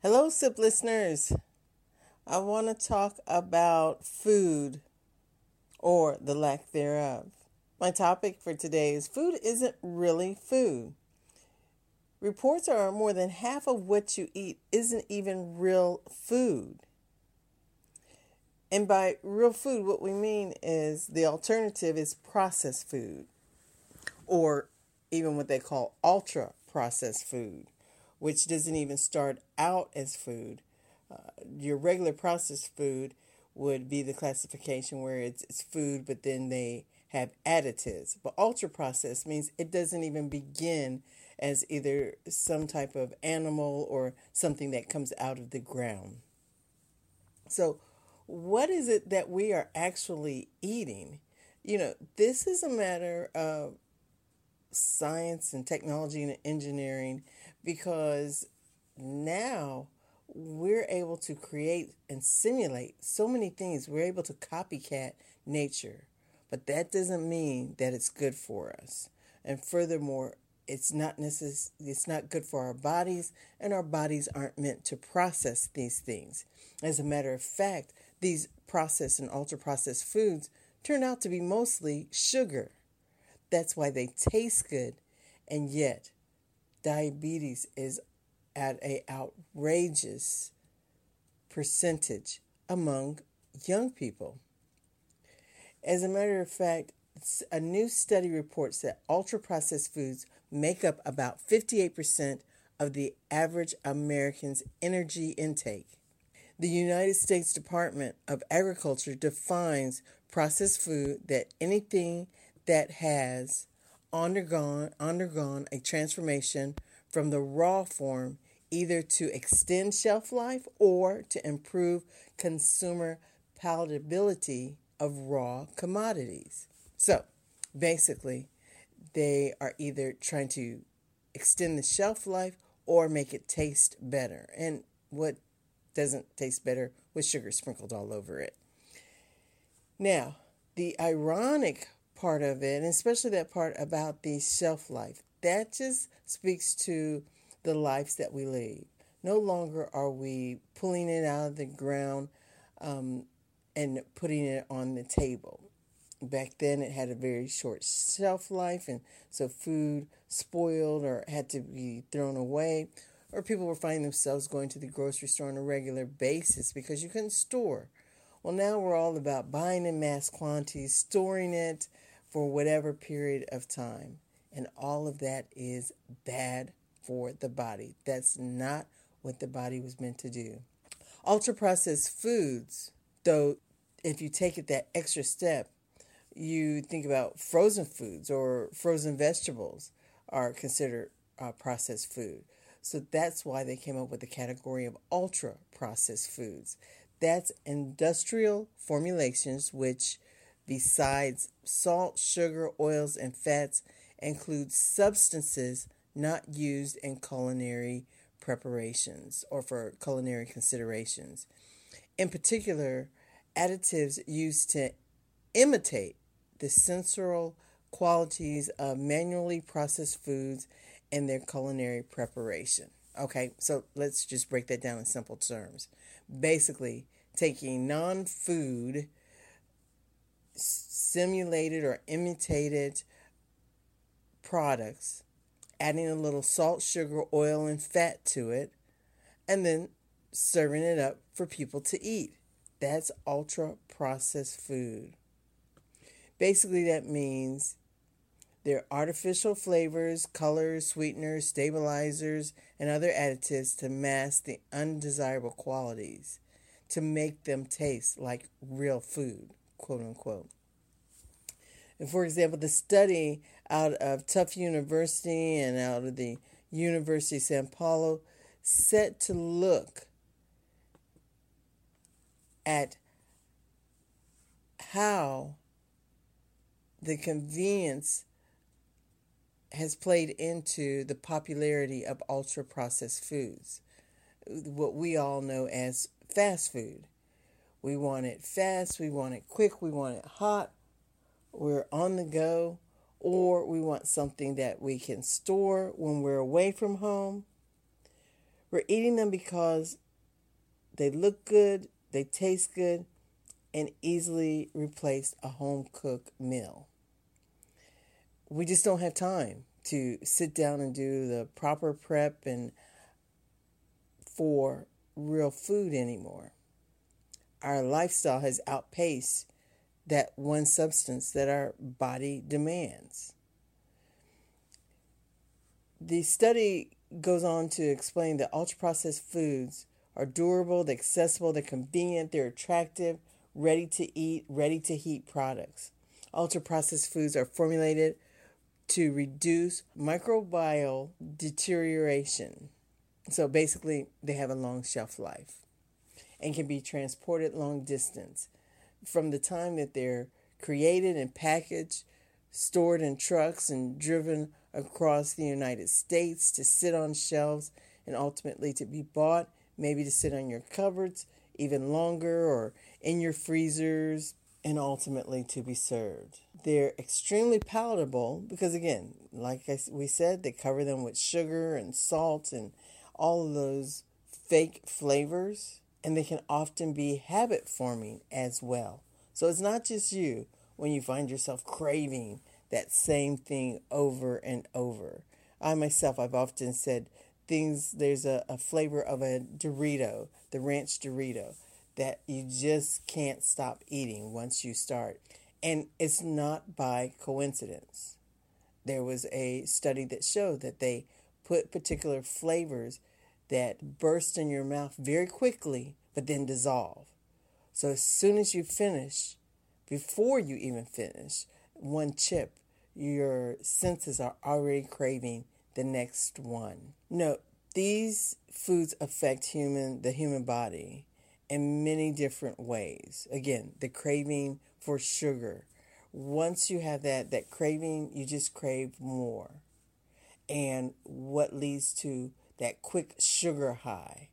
Hello, SIP listeners. I want to talk about food or the lack thereof. My topic for today is food isn't really food. Reports are more than half of what you eat isn't even real food. And by real food, what we mean is the alternative is processed food or even what they call ultra processed food which doesn't even start out as food. Uh, your regular processed food would be the classification where it's, it's food, but then they have additives. But ultra processed means it doesn't even begin as either some type of animal or something that comes out of the ground. So, what is it that we are actually eating? You know, this is a matter of science and technology and engineering because now we're able to create and simulate so many things. We're able to copycat nature, but that doesn't mean that it's good for us. And furthermore, it's not necess- it's not good for our bodies and our bodies aren't meant to process these things. As a matter of fact, these processed and ultra processed foods turn out to be mostly sugar. That's why they taste good and yet diabetes is at a outrageous percentage among young people. As a matter of fact, a new study reports that ultra processed foods make up about 58% of the average American's energy intake. The United States Department of Agriculture defines processed food that anything that has undergone undergone a transformation from the raw form either to extend shelf life or to improve consumer palatability of raw commodities. So, basically, they are either trying to extend the shelf life or make it taste better. And what doesn't taste better with sugar sprinkled all over it. Now, the ironic part of it, and especially that part about the shelf life. That just speaks to the lives that we lead. No longer are we pulling it out of the ground um, and putting it on the table. Back then, it had a very short shelf life, and so food spoiled or had to be thrown away, or people were finding themselves going to the grocery store on a regular basis because you couldn't store. Well, now we're all about buying in mass quantities, storing it, for whatever period of time. And all of that is bad for the body. That's not what the body was meant to do. Ultra processed foods, though, if you take it that extra step, you think about frozen foods or frozen vegetables are considered uh, processed food. So that's why they came up with the category of ultra processed foods. That's industrial formulations which besides salt, sugar, oils, and fats, include substances not used in culinary preparations or for culinary considerations. In particular, additives used to imitate the sensorial qualities of manually processed foods and their culinary preparation. Okay, so let's just break that down in simple terms. Basically, taking non food simulated or imitated products, adding a little salt, sugar, oil, and fat to it, and then serving it up for people to eat. That's ultra processed food. Basically, that means they're artificial flavors, colors, sweeteners, stabilizers, and other additives to mask the undesirable qualities to make them taste like real food quote unquote. And for example, the study out of Tufts University and out of the University of Sao Paulo set to look at how the convenience has played into the popularity of ultra processed foods, what we all know as fast food. We want it fast, we want it quick, we want it hot, we're on the go, or we want something that we can store when we're away from home. We're eating them because they look good, they taste good, and easily replace a home cooked meal. We just don't have time to sit down and do the proper prep and for real food anymore. Our lifestyle has outpaced that one substance that our body demands. The study goes on to explain that ultra processed foods are durable, they're accessible, they're convenient, they're attractive, ready to eat, ready to heat products. Ultra processed foods are formulated to reduce microbial deterioration. So basically, they have a long shelf life and can be transported long distance from the time that they're created and packaged, stored in trucks, and driven across the United States to sit on shelves and ultimately to be bought, maybe to sit on your cupboards even longer or in your freezers, and ultimately to be served. They're extremely palatable because, again, like I, we said, they cover them with sugar and salt and all of those fake flavors, and they can often be habit forming as well. So it's not just you when you find yourself craving that same thing over and over. I myself, I've often said things, there's a, a flavor of a Dorito, the ranch Dorito, that you just can't stop eating once you start. And it's not by coincidence. There was a study that showed that they put particular flavors that burst in your mouth very quickly, but then dissolve. So as soon as you finish, before you even finish one chip, your senses are already craving the next one. No, these foods affect human the human body in many different ways. Again, the craving for sugar. Once you have that that craving, you just crave more. And what leads to that quick sugar high.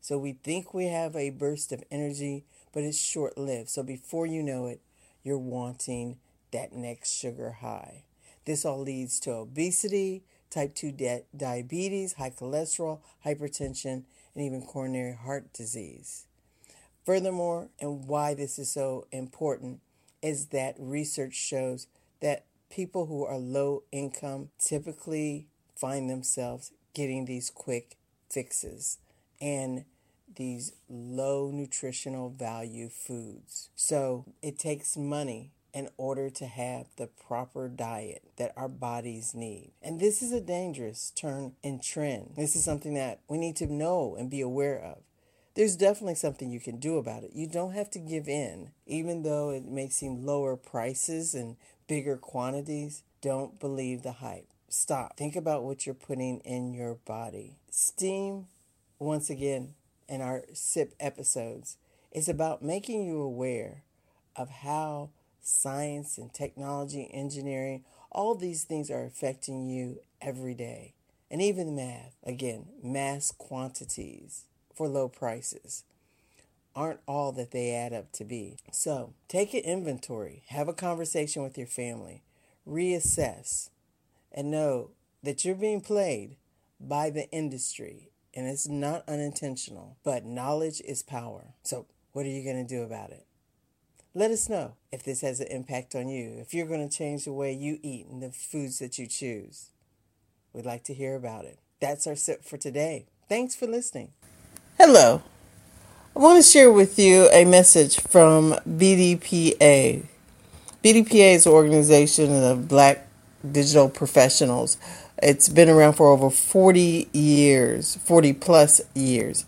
So we think we have a burst of energy, but it's short lived. So before you know it, you're wanting that next sugar high. This all leads to obesity, type 2 di- diabetes, high cholesterol, hypertension, and even coronary heart disease. Furthermore, and why this is so important, is that research shows that people who are low income typically find themselves getting these quick fixes and these low nutritional value foods. So it takes money in order to have the proper diet that our bodies need. And this is a dangerous turn in trend. This is something that we need to know and be aware of. There's definitely something you can do about it. You don't have to give in, even though it may seem lower prices and bigger quantities. Don't believe the hype. Stop. Think about what you're putting in your body. Steam, once again, in our SIP episodes, is about making you aware of how science and technology, engineering, all these things are affecting you every day. And even math, again, mass quantities for low prices aren't all that they add up to be. So take an inventory, have a conversation with your family, reassess, and know that you're being played by the industry and it's not unintentional, but knowledge is power. So, what are you going to do about it? Let us know if this has an impact on you, if you're going to change the way you eat and the foods that you choose. We'd like to hear about it. That's our sip for today. Thanks for listening. Hello. I want to share with you a message from BDPA. BDPA is an organization of black digital professionals. It's been around for over 40 years, 40 plus years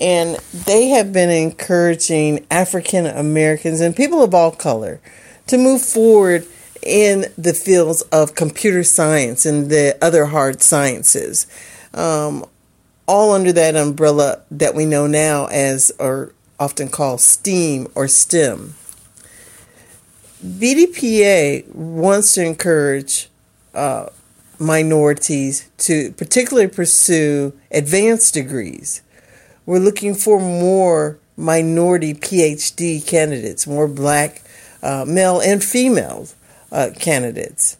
and they have been encouraging African Americans and people of all color to move forward in the fields of computer science and the other hard sciences, um, all under that umbrella that we know now as, or often called STEAM or STEM. BDPA wants to encourage uh, minorities to particularly pursue advanced degrees we're looking for more minority PhD candidates, more black uh, male and female uh, candidates.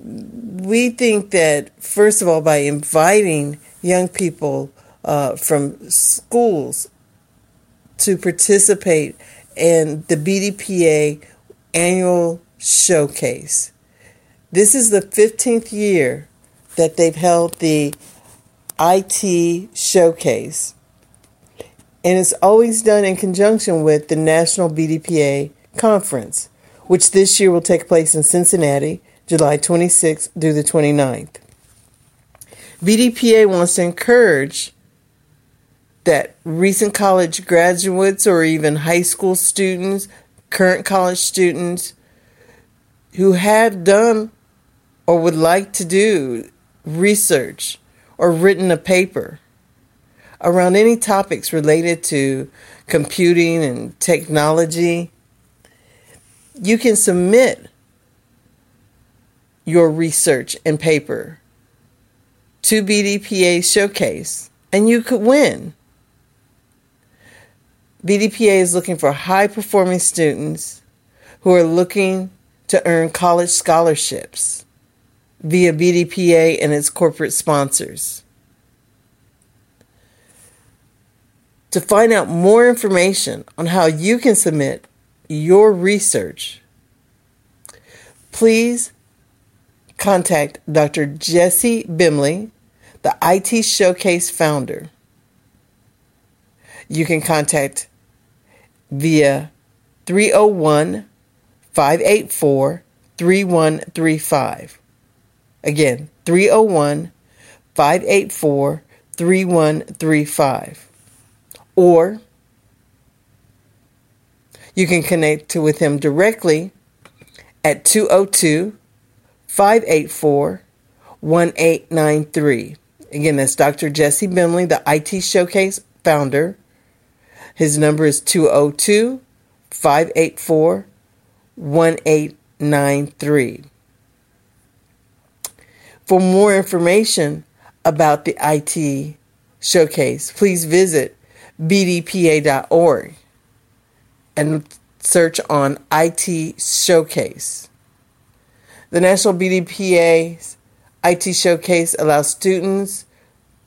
We think that, first of all, by inviting young people uh, from schools to participate in the BDPA annual showcase. This is the 15th year that they've held the IT showcase. And it's always done in conjunction with the National BDPA Conference, which this year will take place in Cincinnati, July 26th through the 29th. BDPA wants to encourage that recent college graduates or even high school students, current college students who have done or would like to do research or written a paper around any topics related to computing and technology, you can submit your research and paper to BDPA Showcase and you could win. BDPA is looking for high performing students who are looking to earn college scholarships via BDPA and its corporate sponsors. To find out more information on how you can submit your research, please contact Dr. Jesse Bemley, the IT Showcase founder. You can contact via 301 584 3135. Again, 301 584 3135. Or you can connect with him directly at 202 584 1893. Again, that's Dr. Jesse Bemley, the IT Showcase founder. His number is 202 584 1893. For more information about the IT showcase, please visit bdpa.org and search on IT Showcase. The National BDPA IT Showcase allows students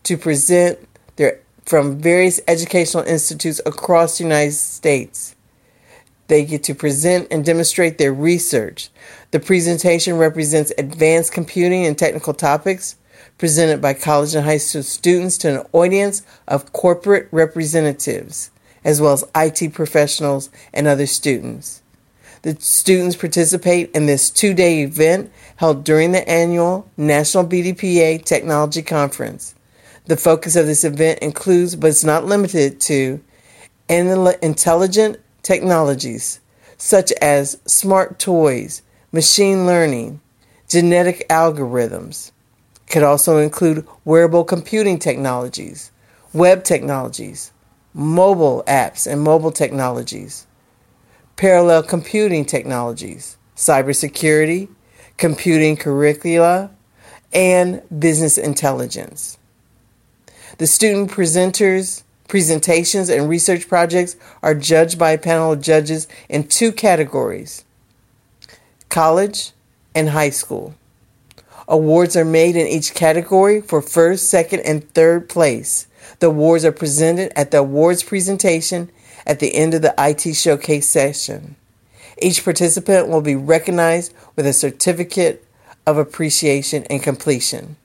to present their from various educational institutes across the United States. They get to present and demonstrate their research. The presentation represents advanced computing and technical topics presented by college and high school students to an audience of corporate representatives, as well as IT professionals and other students. The students participate in this two day event held during the annual National BDPA Technology Conference. The focus of this event includes, but is not limited to, intelligent technologies such as smart toys, machine learning, genetic algorithms. It could also include wearable computing technologies, web technologies, mobile apps and mobile technologies, parallel computing technologies, cybersecurity, computing curricula, and business intelligence. The student presenters' presentations and research projects are judged by a panel of judges in two categories college and high school. Awards are made in each category for first, second, and third place. The awards are presented at the awards presentation at the end of the IT showcase session. Each participant will be recognized with a certificate of appreciation and completion.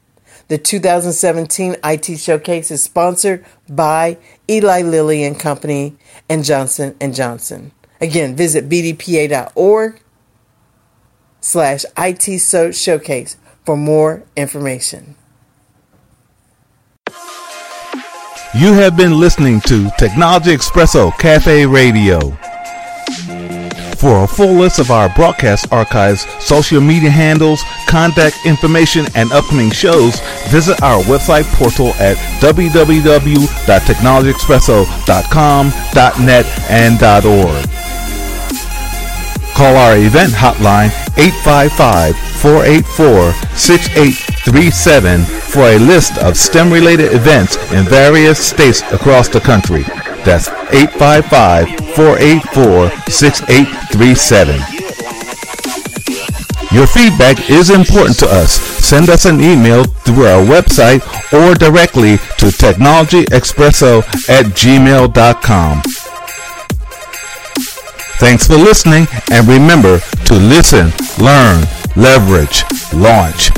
The 2017 IT Showcase is sponsored by Eli Lilly and Company and Johnson and Johnson. Again, visit bdpa.org slash IT Showcase for more information. You have been listening to Technology Expresso Cafe Radio. For a full list of our broadcast archives, social media handles, contact information, and upcoming shows, visit our website portal at www.technologyexpresso.com.net and .org. Call our event hotline 855-484-6837 for a list of STEM-related events in various states across the country. That's 855 484 6837. Your feedback is important to us. Send us an email through our website or directly to technologyexpresso at gmail.com. Thanks for listening and remember to listen, learn, leverage, launch.